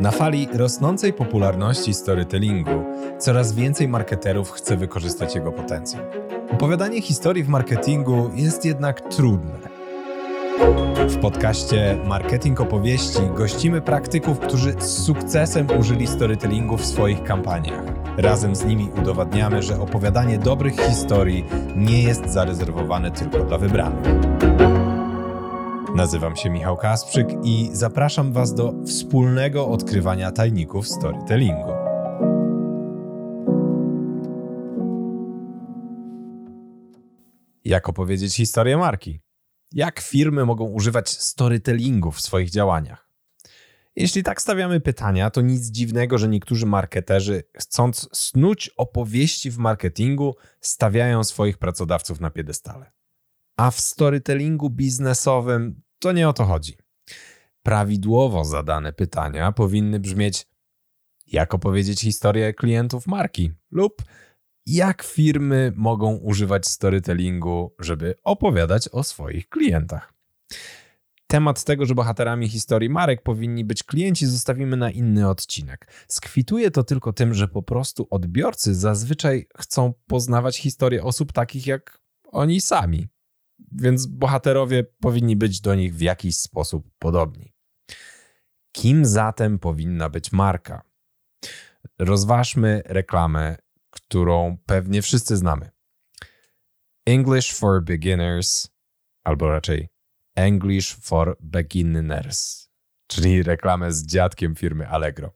Na fali rosnącej popularności storytellingu coraz więcej marketerów chce wykorzystać jego potencjał. Opowiadanie historii w marketingu jest jednak trudne. W podcaście Marketing Opowieści gościmy praktyków, którzy z sukcesem użyli storytellingu w swoich kampaniach. Razem z nimi udowadniamy, że opowiadanie dobrych historii nie jest zarezerwowane tylko dla wybranych. Nazywam się Michał Kasprzyk i zapraszam Was do wspólnego odkrywania tajników storytellingu. Jak opowiedzieć historię marki? Jak firmy mogą używać storytellingu w swoich działaniach? Jeśli tak stawiamy pytania, to nic dziwnego, że niektórzy marketerzy, chcąc snuć opowieści w marketingu, stawiają swoich pracodawców na piedestale. A w storytellingu biznesowym to nie o to chodzi. Prawidłowo zadane pytania powinny brzmieć: jak opowiedzieć historię klientów marki lub jak firmy mogą używać storytellingu, żeby opowiadać o swoich klientach. Temat tego, że bohaterami historii marek powinni być klienci, zostawimy na inny odcinek. Skwituje to tylko tym, że po prostu odbiorcy zazwyczaj chcą poznawać historię osób takich jak oni sami, więc bohaterowie powinni być do nich w jakiś sposób podobni. Kim zatem powinna być marka? Rozważmy reklamę którą pewnie wszyscy znamy. English for Beginners, albo raczej English for Beginners, czyli reklamę z dziadkiem firmy Allegro.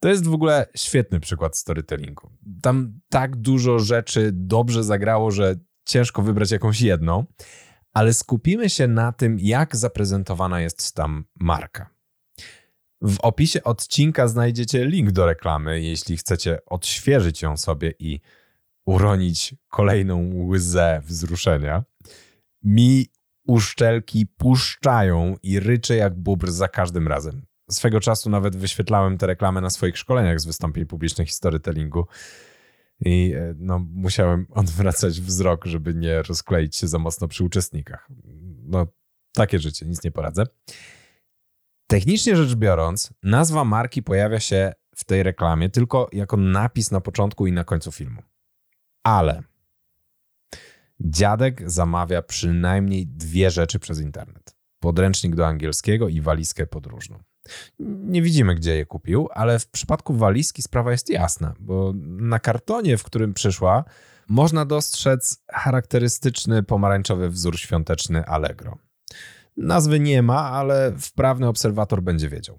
To jest w ogóle świetny przykład storytellingu. Tam tak dużo rzeczy dobrze zagrało, że ciężko wybrać jakąś jedną, ale skupimy się na tym, jak zaprezentowana jest tam marka. W opisie odcinka znajdziecie link do reklamy, jeśli chcecie odświeżyć ją sobie i uronić kolejną łzę wzruszenia. Mi uszczelki puszczają i ryczę jak bubr za każdym razem. Swego czasu nawet wyświetlałem te reklamy na swoich szkoleniach z wystąpień publicznych storytellingu. I e, no, musiałem odwracać wzrok, żeby nie rozkleić się za mocno przy uczestnikach. No, takie życie, nic nie poradzę. Technicznie rzecz biorąc, nazwa marki pojawia się w tej reklamie tylko jako napis na początku i na końcu filmu. Ale dziadek zamawia przynajmniej dwie rzeczy przez internet: podręcznik do angielskiego i walizkę podróżną. Nie widzimy, gdzie je kupił, ale w przypadku walizki sprawa jest jasna, bo na kartonie, w którym przyszła, można dostrzec charakterystyczny pomarańczowy wzór świąteczny Allegro. Nazwy nie ma, ale wprawny obserwator będzie wiedział.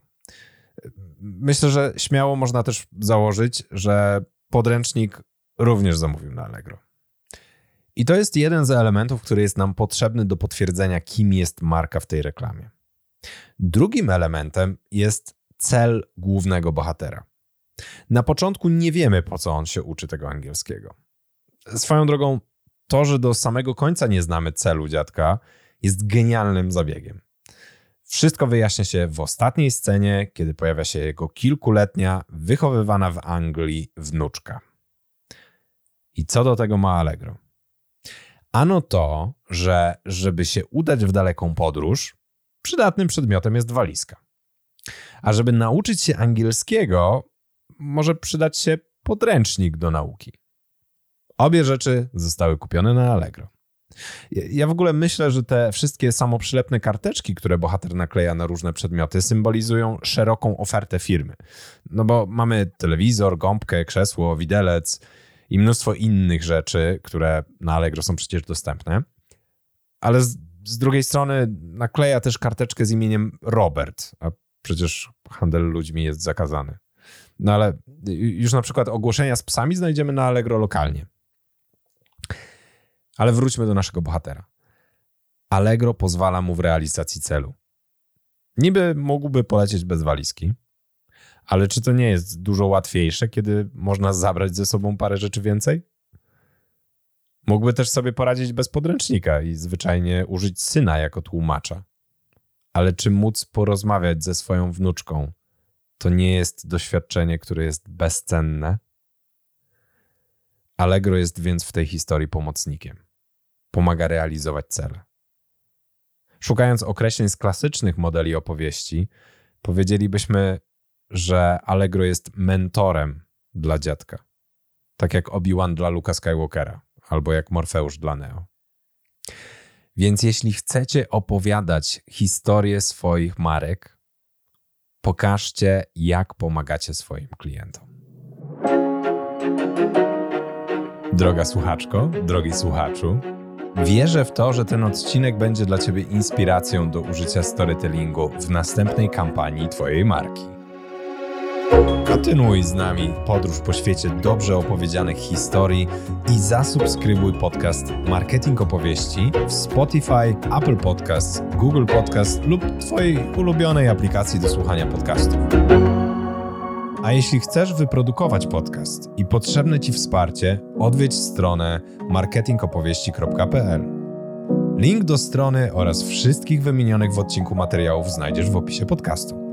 Myślę, że śmiało można też założyć, że podręcznik również zamówił na Allegro. I to jest jeden z elementów, który jest nam potrzebny do potwierdzenia, kim jest marka w tej reklamie. Drugim elementem jest cel głównego bohatera. Na początku nie wiemy, po co on się uczy tego angielskiego. Swoją drogą, to, że do samego końca nie znamy celu dziadka, jest genialnym zabiegiem. Wszystko wyjaśnia się w ostatniej scenie, kiedy pojawia się jego kilkuletnia, wychowywana w Anglii wnuczka. I co do tego ma Allegro? Ano to, że żeby się udać w daleką podróż, przydatnym przedmiotem jest walizka. A żeby nauczyć się angielskiego, może przydać się podręcznik do nauki. Obie rzeczy zostały kupione na Allegro. Ja w ogóle myślę, że te wszystkie samoprzylepne karteczki, które bohater nakleja na różne przedmioty, symbolizują szeroką ofertę firmy. No bo mamy telewizor, gąbkę, krzesło, widelec i mnóstwo innych rzeczy, które na Allegro są przecież dostępne. Ale z, z drugiej strony nakleja też karteczkę z imieniem Robert, a przecież handel ludźmi jest zakazany. No ale już na przykład ogłoszenia z psami znajdziemy na Allegro lokalnie. Ale wróćmy do naszego bohatera. Allegro pozwala mu w realizacji celu. Niby mógłby polecieć bez walizki, ale czy to nie jest dużo łatwiejsze, kiedy można zabrać ze sobą parę rzeczy więcej? Mógłby też sobie poradzić bez podręcznika i zwyczajnie użyć syna jako tłumacza. Ale czy móc porozmawiać ze swoją wnuczką, to nie jest doświadczenie, które jest bezcenne? Allegro jest więc w tej historii pomocnikiem pomaga realizować cele. Szukając określeń z klasycznych modeli opowieści, Powiedzielibyśmy, że Allegro jest mentorem dla dziadka. Tak jak Obi-Wan dla Luka Skywalkera, albo jak Morfeusz dla Neo. Więc jeśli chcecie opowiadać historię swoich marek, pokażcie, jak pomagacie swoim klientom. Droga słuchaczko, drogi słuchaczu, wierzę w to, że ten odcinek będzie dla Ciebie inspiracją do użycia storytellingu w następnej kampanii Twojej marki. Kontynuuj z nami podróż po świecie dobrze opowiedzianych historii i zasubskrybuj podcast Marketing Opowieści w Spotify, Apple Podcasts, Google Podcasts lub Twojej ulubionej aplikacji do słuchania podcastów. A jeśli chcesz wyprodukować podcast i potrzebne Ci wsparcie, odwiedź stronę marketingopowieści.pl. Link do strony oraz wszystkich wymienionych w odcinku materiałów znajdziesz w opisie podcastu.